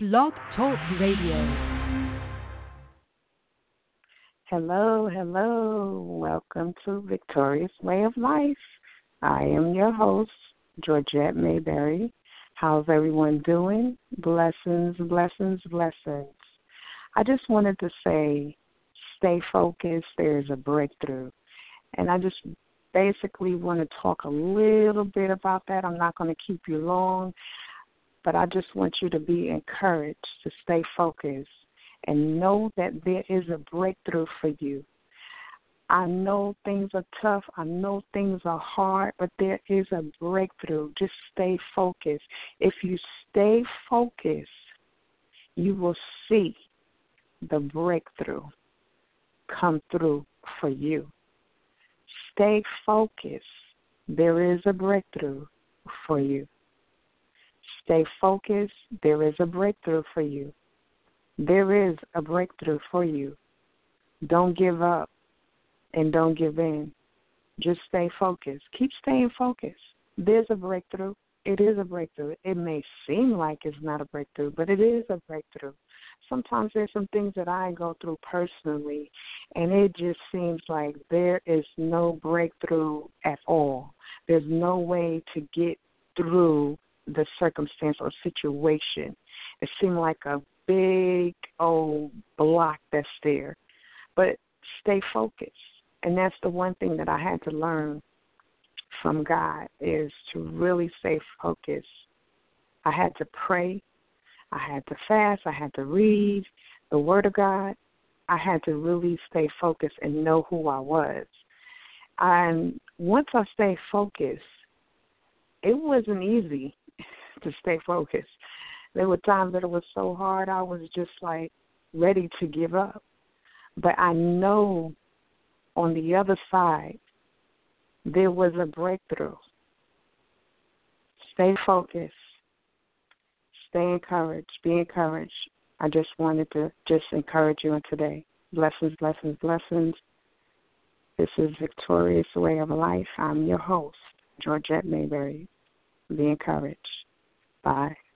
Blog Talk Radio. Hello, hello. Welcome to Victorious Way of Life. I am your host, Georgette Mayberry. How's everyone doing? Blessings, blessings, blessings. I just wanted to say stay focused. There's a breakthrough. And I just basically want to talk a little bit about that. I'm not going to keep you long. But I just want you to be encouraged to stay focused and know that there is a breakthrough for you. I know things are tough. I know things are hard, but there is a breakthrough. Just stay focused. If you stay focused, you will see the breakthrough come through for you. Stay focused. There is a breakthrough for you. Stay focused. There is a breakthrough for you. There is a breakthrough for you. Don't give up and don't give in. Just stay focused. Keep staying focused. There's a breakthrough. It is a breakthrough. It may seem like it's not a breakthrough, but it is a breakthrough. Sometimes there's some things that I go through personally, and it just seems like there is no breakthrough at all. There's no way to get through the circumstance or situation. It seemed like a big old block that's there. But stay focused. And that's the one thing that I had to learn from God is to really stay focused. I had to pray. I had to fast. I had to read the Word of God. I had to really stay focused and know who I was. And once I stayed focused, it wasn't easy to stay focused. There were times that it was so hard, I was just like ready to give up. But I know on the other side, there was a breakthrough. Stay focused. Stay encouraged. Be encouraged. I just wanted to just encourage you on today. Blessings, blessings, blessings. This is Victorious Way of Life. I'm your host, Georgette Mayberry. Be encouraged. Bye.